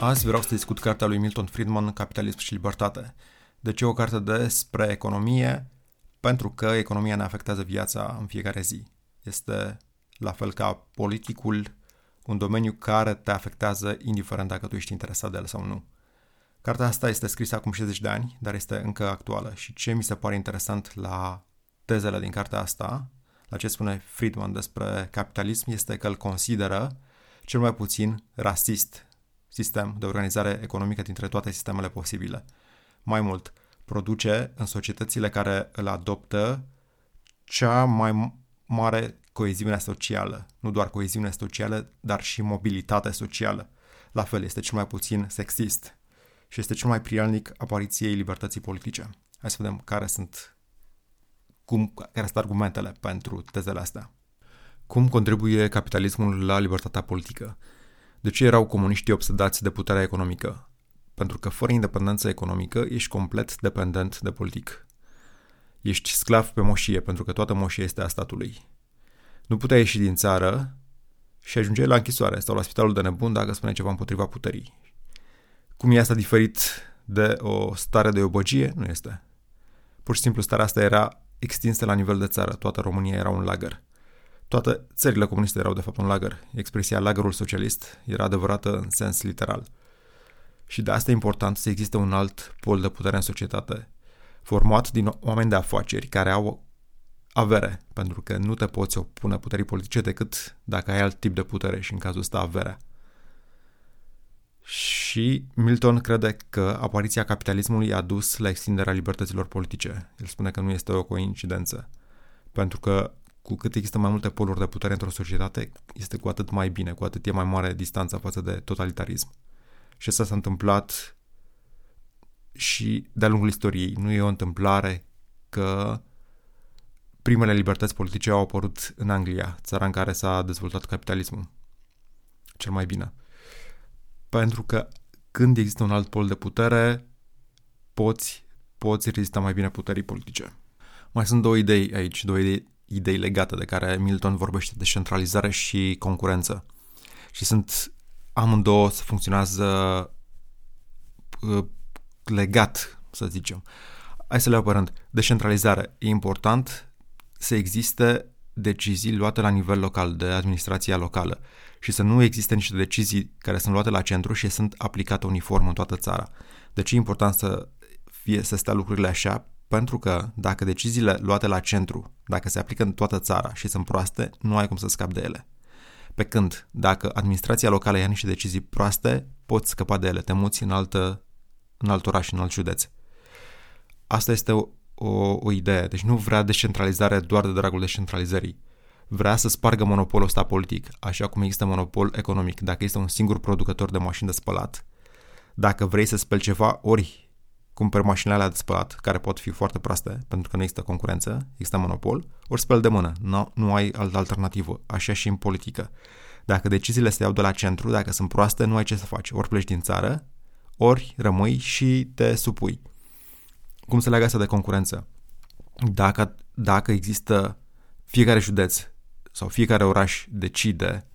Azi vreau să discut cartea lui Milton Friedman, Capitalism și Libertate. De ce o carte despre economie? Pentru că economia ne afectează viața în fiecare zi. Este la fel ca politicul, un domeniu care te afectează indiferent dacă tu ești interesat de el sau nu. Cartea asta este scrisă acum 60 de ani, dar este încă actuală și ce mi se pare interesant la tezele din cartea asta, la ce spune Friedman despre capitalism, este că îl consideră cel mai puțin rasist sistem de organizare economică dintre toate sistemele posibile. Mai mult, produce în societățile care îl adoptă cea mai mare coeziune socială. Nu doar coeziune socială, dar și mobilitate socială. La fel, este cel mai puțin sexist și este cel mai prielnic apariției libertății politice. Hai să vedem care sunt cum, care sunt argumentele pentru tezele astea. Cum contribuie capitalismul la libertatea politică? De ce erau comuniștii obsedați de puterea economică? Pentru că fără independență economică ești complet dependent de politic. Ești sclav pe moșie pentru că toată moșia este a statului. Nu puteai ieși din țară și ajungeai la închisoare sau la spitalul de nebun dacă spune ceva împotriva puterii. Cum e asta diferit de o stare de obăgie? Nu este. Pur și simplu starea asta era extinsă la nivel de țară. Toată România era un lagăr. Toate țările comuniste erau de fapt un lagăr. Expresia lagărul socialist era adevărată în sens literal. Și de asta e important să existe un alt pol de putere în societate, format din oameni de afaceri care au avere, pentru că nu te poți opune puterii politice decât dacă ai alt tip de putere și în cazul ăsta averea. Și Milton crede că apariția capitalismului a dus la extinderea libertăților politice. El spune că nu este o coincidență, pentru că cu cât există mai multe poluri de putere într-o societate, este cu atât mai bine, cu atât e mai mare distanța față de totalitarism. Și asta s-a întâmplat și de-a lungul istoriei. Nu e o întâmplare că primele libertăți politice au apărut în Anglia, țara în care s-a dezvoltat capitalismul cel mai bine. Pentru că când există un alt pol de putere, poți, poți rezista mai bine puterii politice. Mai sunt două idei aici, două idei idei legate de care Milton vorbește de centralizare și concurență. Și sunt amândouă să funcționează uh, legat, să zicem. Hai să le iau pe rând. Decentralizare. E important să existe decizii luate la nivel local, de administrația locală și să nu existe niște decizii care sunt luate la centru și sunt aplicate uniform în toată țara. Deci e important să fie să stea lucrurile așa pentru că dacă deciziile luate la centru, dacă se aplică în toată țara și sunt proaste, nu ai cum să scapi de ele. Pe când, dacă administrația locală ia niște decizii proaste, poți scăpa de ele, te muți în, altă, în alt oraș, în alt județ. Asta este o, o, o idee. Deci nu vrea descentralizare doar de dragul descentralizării. Vrea să spargă monopolul ăsta politic, așa cum există monopol economic. Dacă este un singur producător de mașini de spălat, dacă vrei să speli ceva, ori cumperi mașinile alea de spălat, care pot fi foarte proaste, pentru că nu există concurență, există monopol, ori speli de mână, nu, nu ai altă alternativă. Așa și în politică. Dacă deciziile se iau de la centru, dacă sunt proaste, nu ai ce să faci. Ori pleci din țară, ori rămâi și te supui. Cum se leagă asta de concurență? Dacă, dacă există fiecare județ sau fiecare oraș decide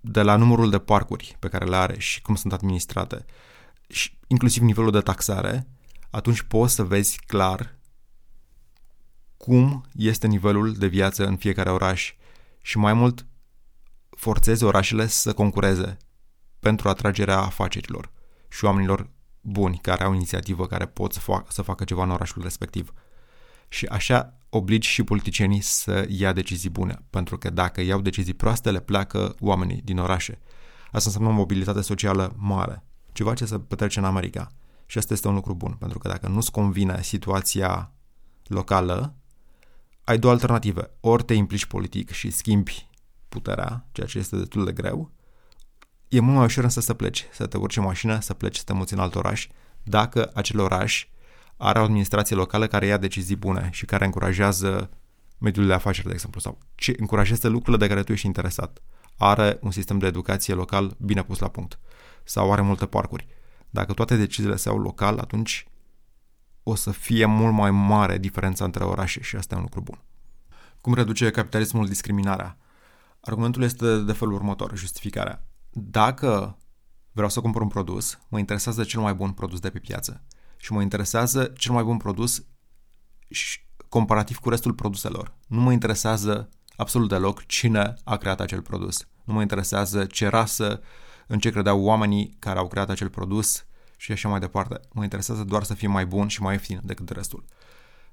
de la numărul de parcuri pe care le are și cum sunt administrate, și inclusiv nivelul de taxare, atunci poți să vezi clar cum este nivelul de viață în fiecare oraș și mai mult forțezi orașele să concureze pentru atragerea afacerilor și oamenilor buni care au inițiativă, care pot să, fac, să facă ceva în orașul respectiv. Și așa obligi și politicienii să ia decizii bune, pentru că dacă iau decizii proaste, le pleacă oamenii din orașe. Asta înseamnă o mobilitate socială mare ceva ce se petrece în America. Și asta este un lucru bun, pentru că dacă nu-ți convine situația locală, ai două alternative. Ori te implici politic și schimbi puterea, ceea ce este destul de greu, e mult mai ușor însă să pleci, să te urci în mașină, să pleci, să te muți în alt oraș, dacă acel oraș are o administrație locală care ia decizii bune și care încurajează mediul de afaceri, de exemplu, sau ce încurajează lucrurile de care tu ești interesat. Are un sistem de educație local bine pus la punct sau are multe parcuri. Dacă toate deciziile se iau local, atunci o să fie mult mai mare diferența între orașe și asta e un lucru bun. Cum reduce capitalismul discriminarea? Argumentul este de felul următor, justificarea. Dacă vreau să cumpăr un produs, mă interesează cel mai bun produs de pe piață și mă interesează cel mai bun produs și comparativ cu restul produselor. Nu mă interesează absolut deloc cine a creat acel produs. Nu mă interesează ce rasă, în ce credeau oamenii care au creat acel produs și așa mai departe. Mă interesează doar să fie mai bun și mai ieftin decât restul.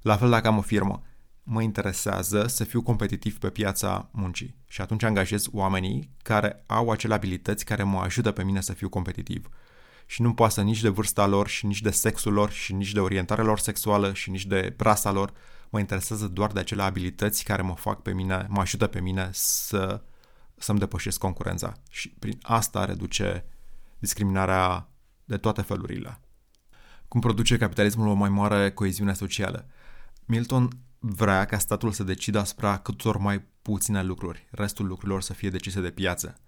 La fel dacă am o firmă, mă interesează să fiu competitiv pe piața muncii și atunci angajez oamenii care au acele abilități care mă ajută pe mine să fiu competitiv. Și nu pasă nici de vârsta lor și nici de sexul lor și nici de orientarea lor sexuală și nici de rasa lor. Mă interesează doar de acele abilități care mă fac pe mine, mă ajută pe mine să, să-mi depășesc concurența. Și prin asta reduce discriminarea de toate felurile. Cum produce capitalismul o mai mare coeziune socială? Milton vrea ca statul să decidă asupra câtor mai puține lucruri, restul lucrurilor să fie decise de piață.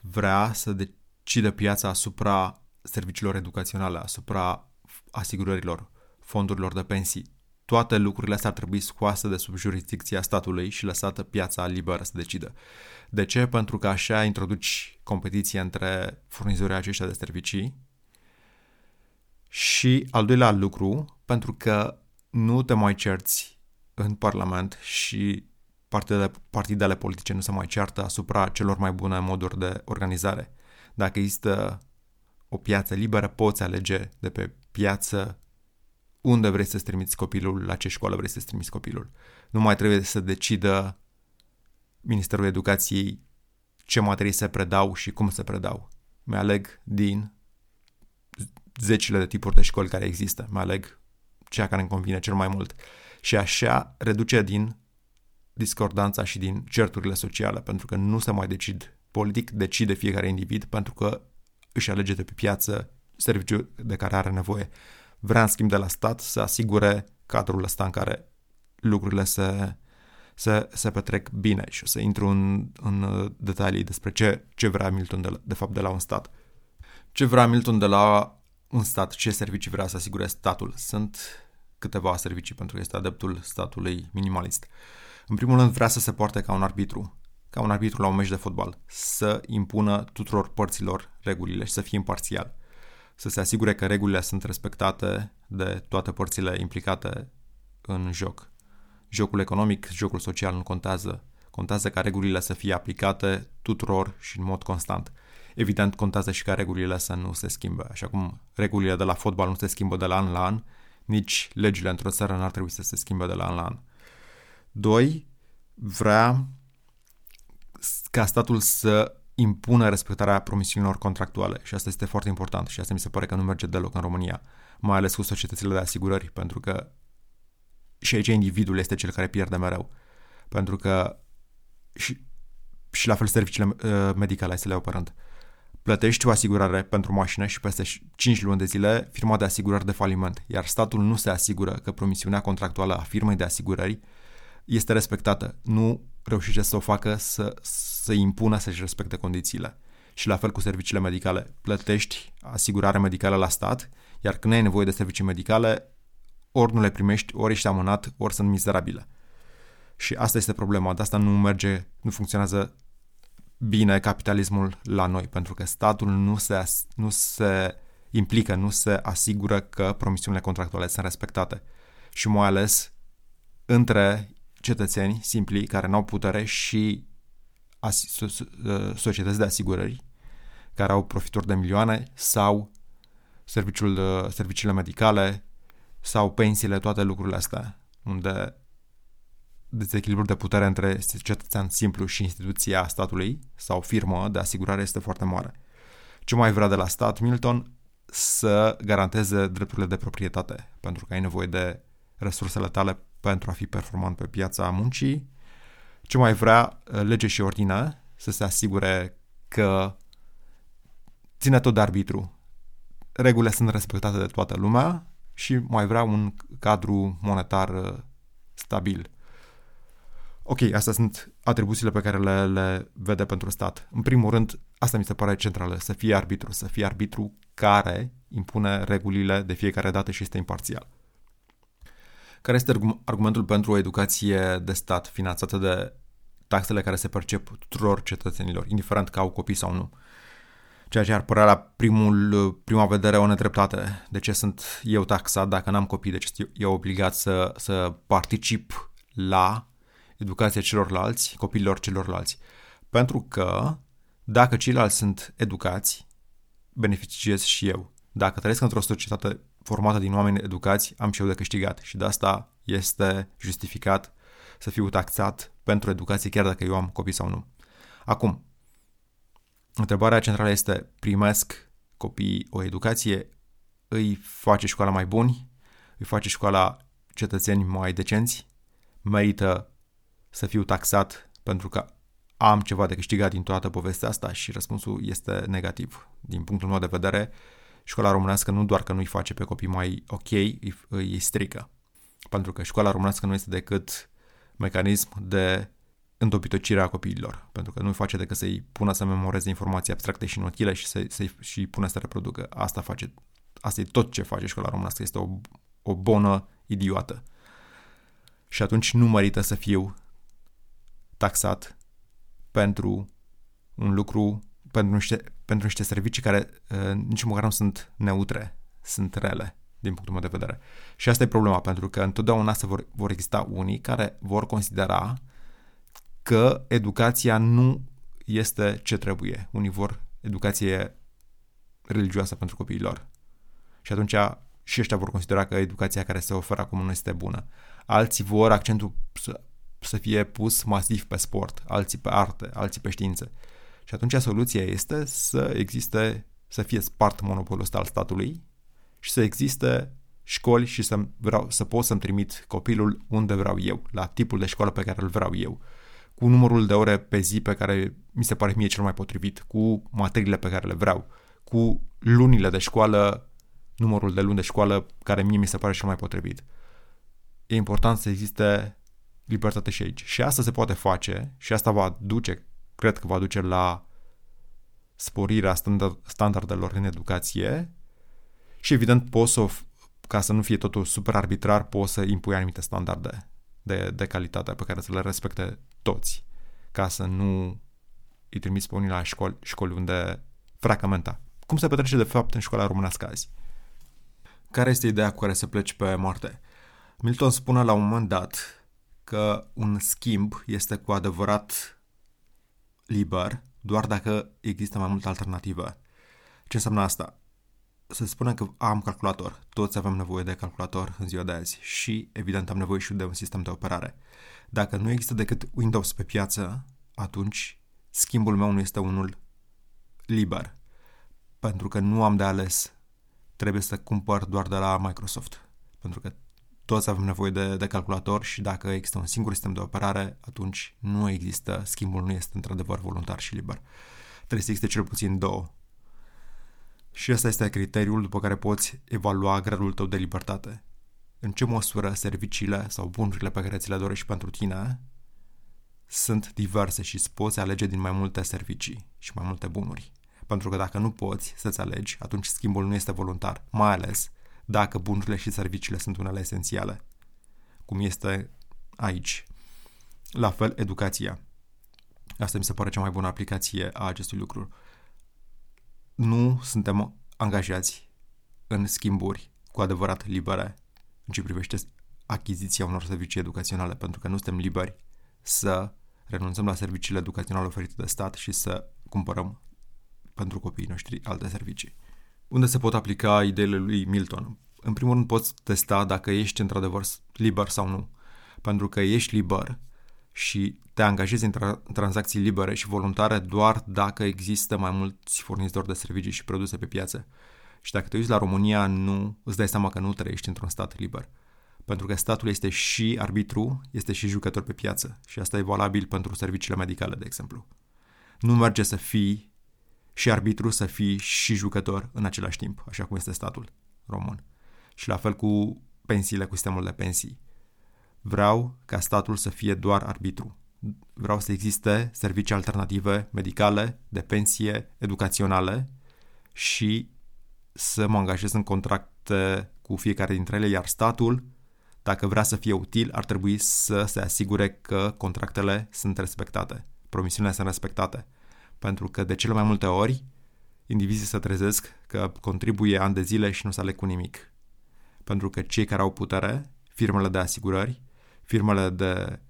Vrea să decidă piața asupra serviciilor educaționale, asupra asigurărilor, fondurilor de pensii. Toate lucrurile astea ar trebui scoase de sub jurisdicția statului și lăsată piața liberă să decidă. De ce? Pentru că așa introduci competiție între furnizorii aceștia de servicii și al doilea lucru, pentru că nu te mai cerți în Parlament și partidele, partidele politice nu se mai ceartă asupra celor mai bune moduri de organizare. Dacă există o piață liberă, poți alege de pe piață unde vrei să-ți trimiți copilul, la ce școală vrei să-ți trimiți copilul. Nu mai trebuie să decidă Ministerul Educației ce materii se predau și cum se predau. Mi aleg din zecile de tipuri de școli care există. Mă aleg cea care îmi convine cel mai mult. Și așa reduce din discordanța și din certurile sociale, pentru că nu se mai decid politic, decide fiecare individ pentru că își alege de pe piață serviciul de care are nevoie. Vrea, în schimb, de la stat să asigure cadrul ăsta în care lucrurile se, se, se petrec bine și o să intru în, în detalii despre ce, ce vrea Milton de, la, de fapt de la un stat. Ce vrea Milton de la un stat, ce servicii vrea să asigure statul. Sunt câteva servicii pentru că este adeptul statului minimalist. În primul rând vrea să se poarte ca un arbitru, ca un arbitru la un meci de fotbal, să impună tuturor părților regulile și să fie imparțial. Să se asigure că regulile sunt respectate de toate părțile implicate în joc. Jocul economic, jocul social nu contează. Contează ca regulile să fie aplicate tuturor și în mod constant. Evident, contează și ca regulile să nu se schimbe. Așa cum regulile de la fotbal nu se schimbă de la an la an, nici legile într-o țară n-ar trebui să se schimbe de la an la an. Doi, vrea ca statul să impună respectarea promisiunilor contractuale și asta este foarte important și asta mi se pare că nu merge deloc în România, mai ales cu societățile de asigurări, pentru că și aici individul este cel care pierde mereu. Pentru că și, și la fel serviciile uh, medicale, să le operând. Plătești o asigurare pentru mașină și peste 5 luni de zile firma de asigurări de faliment, iar statul nu se asigură că promisiunea contractuală a firmei de asigurări este respectată. Nu reușește să o facă să, să impună să-și respecte condițiile. Și la fel cu serviciile medicale. Plătești asigurare medicală la stat, iar când ai nevoie de servicii medicale, ori nu le primești, ori ești amânat, ori sunt mizerabile. Și asta este problema, de asta nu merge, nu funcționează bine capitalismul la noi, pentru că statul nu se, nu se implică, nu se asigură că promisiunile contractuale sunt respectate. Și mai ales între cetățeni simpli care nu au putere și societăți de asigurări care au profituri de milioane sau serviciul, serviciile medicale sau pensiile, toate lucrurile astea, unde dezechilibrul de putere între cetățean simplu și instituția statului sau firmă de asigurare este foarte mare. Ce mai vrea de la stat Milton? Să garanteze drepturile de proprietate, pentru că ai nevoie de resursele tale pentru a fi performant pe piața muncii. Ce mai vrea lege și ordine, să se asigure că ține tot de arbitru. Regulile sunt respectate de toată lumea și mai vrea un cadru monetar uh, stabil. Ok, astea sunt atribuțiile pe care le, le vede pentru stat. În primul rând, asta mi se pare centrală, să fie arbitru, să fie arbitru care impune regulile de fiecare dată și este imparțial. Care este argumentul pentru o educație de stat finanțată de taxele care se percep tuturor cetățenilor, indiferent că au copii sau nu? ceea ce ar părea la primul, prima vedere o nedreptate. De ce sunt eu taxat dacă n-am copii? De ce sunt eu obligat să, să particip la educația celorlalți, copiilor celorlalți? Pentru că dacă ceilalți sunt educați, beneficiez și eu. Dacă trăiesc într-o societate formată din oameni educați, am și eu de câștigat. Și de asta este justificat să fiu taxat pentru educație, chiar dacă eu am copii sau nu. Acum, întrebarea centrală este, primesc copiii o educație, îi face școala mai buni, îi face școala cetățeni mai decenți, merită să fiu taxat pentru că am ceva de câștigat din toată povestea asta? Și răspunsul este negativ. Din punctul meu de vedere, școala românească nu doar că nu-i face pe copii mai ok, îi, îi strică. Pentru că școala românească nu este decât mecanism de întopitocire a copiilor, pentru că nu face decât să-i pună să memoreze informații abstracte și inutile și să, să-i și pună să reproducă. Asta face, asta e tot ce face școala românească, este o, o bonă idiotă. Și atunci nu merită să fiu taxat pentru un lucru, pentru niște, pentru niște servicii care uh, nici măcar nu sunt neutre, sunt rele din punctul meu de vedere. Și asta e problema, pentru că întotdeauna se vor, vor exista unii care vor considera că educația nu este ce trebuie. Unii vor educație religioasă pentru copiilor. Și atunci și ăștia vor considera că educația care se oferă acum nu este bună. Alții vor accentul să, să fie pus masiv pe sport, alții pe arte, alții pe științe. Și atunci soluția este să existe, să fie spart monopolul ăsta al statului și să existe școli și să, vreau, să pot să-mi trimit copilul unde vreau eu, la tipul de școală pe care îl vreau eu, cu numărul de ore pe zi pe care mi se pare mie cel mai potrivit, cu materiile pe care le vreau, cu lunile de școală, numărul de luni de școală care mie mi se pare cel mai potrivit. E important să existe libertate și aici. Și asta se poate face și asta va duce, cred că va duce la sporirea standardelor în educație și evident poți să, ca să nu fie totul super arbitrar, poți să impui anumite standarde de, de calitate pe care să le respecte toți, ca să nu îi trimiți pe unii la școli, școli unde fracamenta. Cum se petrece de fapt în școala românească azi? Care este ideea cu care să pleci pe Marte? Milton spune la un moment dat că un schimb este cu adevărat liber doar dacă există mai multă alternativă. Ce înseamnă asta? să spunem că am calculator. Toți avem nevoie de calculator în ziua de azi și, evident, am nevoie și de un sistem de operare. Dacă nu există decât Windows pe piață, atunci schimbul meu nu este unul liber. Pentru că nu am de ales. Trebuie să cumpăr doar de la Microsoft. Pentru că toți avem nevoie de, de calculator și dacă există un singur sistem de operare, atunci nu există, schimbul nu este într-adevăr voluntar și liber. Trebuie să existe cel puțin două și ăsta este criteriul după care poți evalua gradul tău de libertate. În ce măsură serviciile sau bunurile pe care ți le dorești pentru tine sunt diverse și îți poți alege din mai multe servicii și mai multe bunuri. Pentru că dacă nu poți să-ți alegi, atunci schimbul nu este voluntar, mai ales dacă bunurile și serviciile sunt unele esențiale, cum este aici. La fel, educația. Asta mi se pare cea mai bună aplicație a acestui lucru nu suntem angajați în schimburi cu adevărat libere în ce privește achiziția unor servicii educaționale, pentru că nu suntem liberi să renunțăm la serviciile educaționale oferite de stat și să cumpărăm pentru copiii noștri alte servicii. Unde se pot aplica ideile lui Milton? În primul rând poți testa dacă ești într-adevăr liber sau nu. Pentru că ești liber și te angajezi în tra- tranzacții libere și voluntare doar dacă există mai mulți furnizori de servicii și produse pe piață. Și dacă te uiți la România, nu îți dai seama că nu trăiești într-un stat liber. Pentru că statul este și arbitru, este și jucător pe piață. Și asta e valabil pentru serviciile medicale, de exemplu. Nu merge să fii și arbitru, să fii și jucător în același timp, așa cum este statul român. Și la fel cu pensiile, cu sistemul de pensii Vreau ca statul să fie doar arbitru. Vreau să existe servicii alternative medicale, de pensie, educaționale și să mă angajez în contracte cu fiecare dintre ele, iar statul, dacă vrea să fie util, ar trebui să se asigure că contractele sunt respectate, promisiunile sunt respectate. Pentru că de cele mai multe ori indivizii se trezesc că contribuie ani de zile și nu se aleg cu nimic. Pentru că cei care au putere, firmele de asigurări, firmele de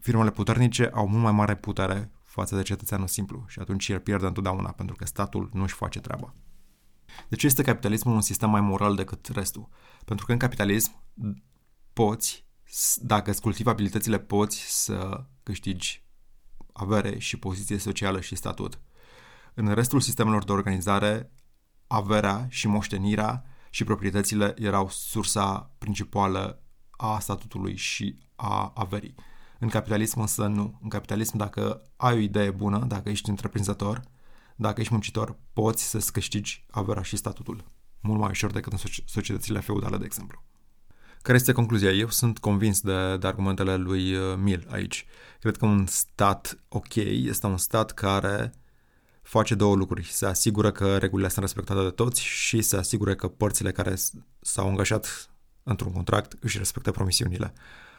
firmele puternice au mult mai mare putere față de cetățeanul simplu și atunci el pierde întotdeauna pentru că statul nu își face treaba. De ce este capitalismul un sistem mai moral decât restul? Pentru că în capitalism poți, dacă îți cultivi abilitățile, poți să câștigi avere și poziție socială și statut. În restul sistemelor de organizare, averea și moștenirea și proprietățile erau sursa principală a statutului și a averii. În capitalism însă nu. În capitalism dacă ai o idee bună, dacă ești întreprinzător, dacă ești muncitor, poți să-ți câștigi averea și statutul. Mult mai ușor decât în societățile feudale, de exemplu. Care este concluzia? Eu sunt convins de, de argumentele lui uh, Mill aici. Cred că un stat ok este un stat care face două lucruri. Se asigură că regulile sunt respectate de toți și se asigură că părțile care s-au angajat într-un contract își respectă promisiunile.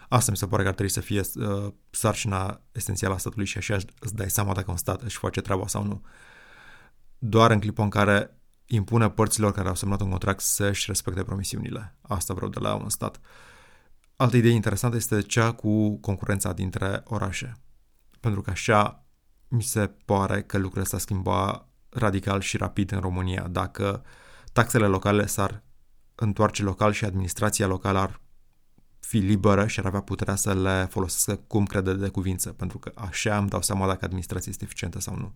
Asta mi se pare că ar trebui să fie uh, sarcina esențială a statului și așa îți dai seama dacă un stat își face treaba sau nu. Doar în clipul în care impune părților care au semnat un contract să-și respecte promisiunile. Asta vreau de la un stat. Altă idee interesantă este cea cu concurența dintre orașe. Pentru că așa mi se pare că lucrurile s-ar schimba radical și rapid în România. Dacă taxele locale s-ar întoarce local și administrația locală ar fi liberă și ar avea puterea să le folosească cum crede de cuvință, pentru că așa îmi dau seama dacă administrația este eficientă sau nu.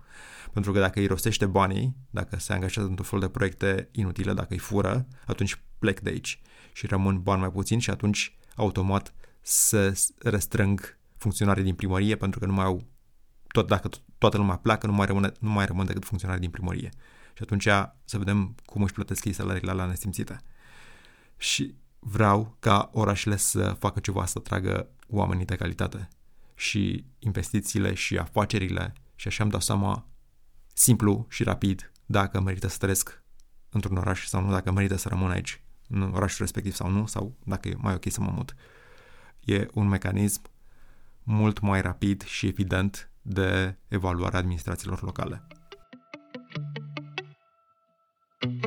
Pentru că dacă îi rostește banii, dacă se angajează într-un fel de proiecte inutile, dacă îi fură, atunci plec de aici și rămân bani mai puțin și atunci automat se restrâng funcționarii din primărie pentru că nu mai au, tot dacă toată lumea pleacă, nu mai, rămâne, nu mai rămân decât funcționarii din primărie. Și atunci să vedem cum își plătesc ei salariile la nesimțite. Și vreau ca orașele să facă ceva, să tragă oamenii de calitate și investițiile și afacerile și așa am dat seama simplu și rapid dacă merită să trăiesc într-un oraș sau nu, dacă merită să rămân aici, în orașul respectiv sau nu, sau dacă e mai ok să mă mut. E un mecanism mult mai rapid și evident de evaluarea administrațiilor locale. thank you